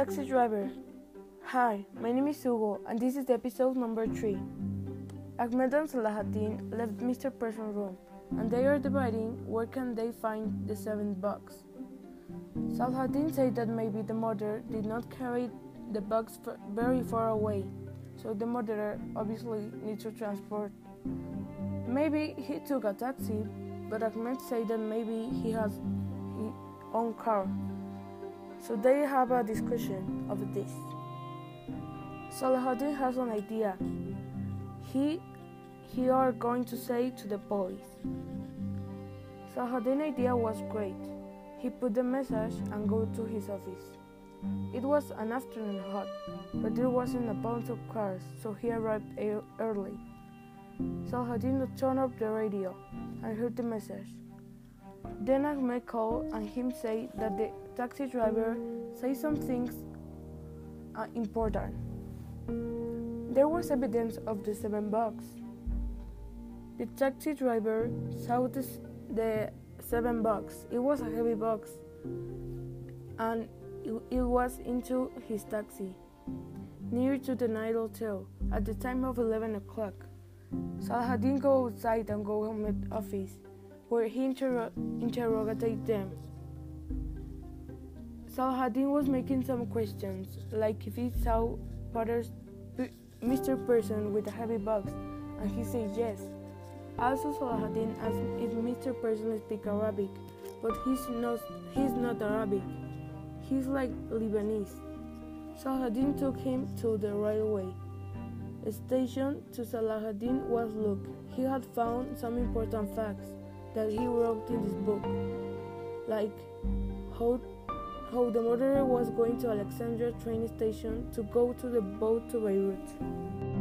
taxi driver. Hi, my name is Hugo, and this is episode number 3. Ahmed and Salahaddin left Mr. Person room, and they are debating where can they find the seven bucks. Salahaddin said that maybe the murderer did not carry the bucks very far away, so the murderer obviously needs to transport. Maybe he took a taxi, but Ahmed said that maybe he has his own car. So they have a discussion of this. Salahuddin has an idea. He he are going to say to the police. Salahuddin's idea was great. He put the message and go to his office. It was an afternoon hot, but there wasn't a bunch of cars, so he arrived early. Salahuddin turned up the radio and heard the message. Then Ahmed called and him say that the taxi driver say some things uh, important. There was evidence of the seven bucks. The taxi driver saw this, the seven bucks. It was a heavy box, and it, it was into his taxi near to the night hotel at the time of 11 o'clock. Salahuddin go outside and go home at office where he inter- interrogated them. Salahuddin was making some questions, like if he saw Potter's Mr. Person with a heavy box, and he said yes. Also, Salahuddin asked if Mr. Person speaks Arabic, but he's not, he's not Arabic. He's like Lebanese. Salahuddin took him to the railway station to Salahuddin was look. He had found some important facts that he wrote in this book, like how, how the murderer was going to Alexandria train station to go to the boat to Beirut.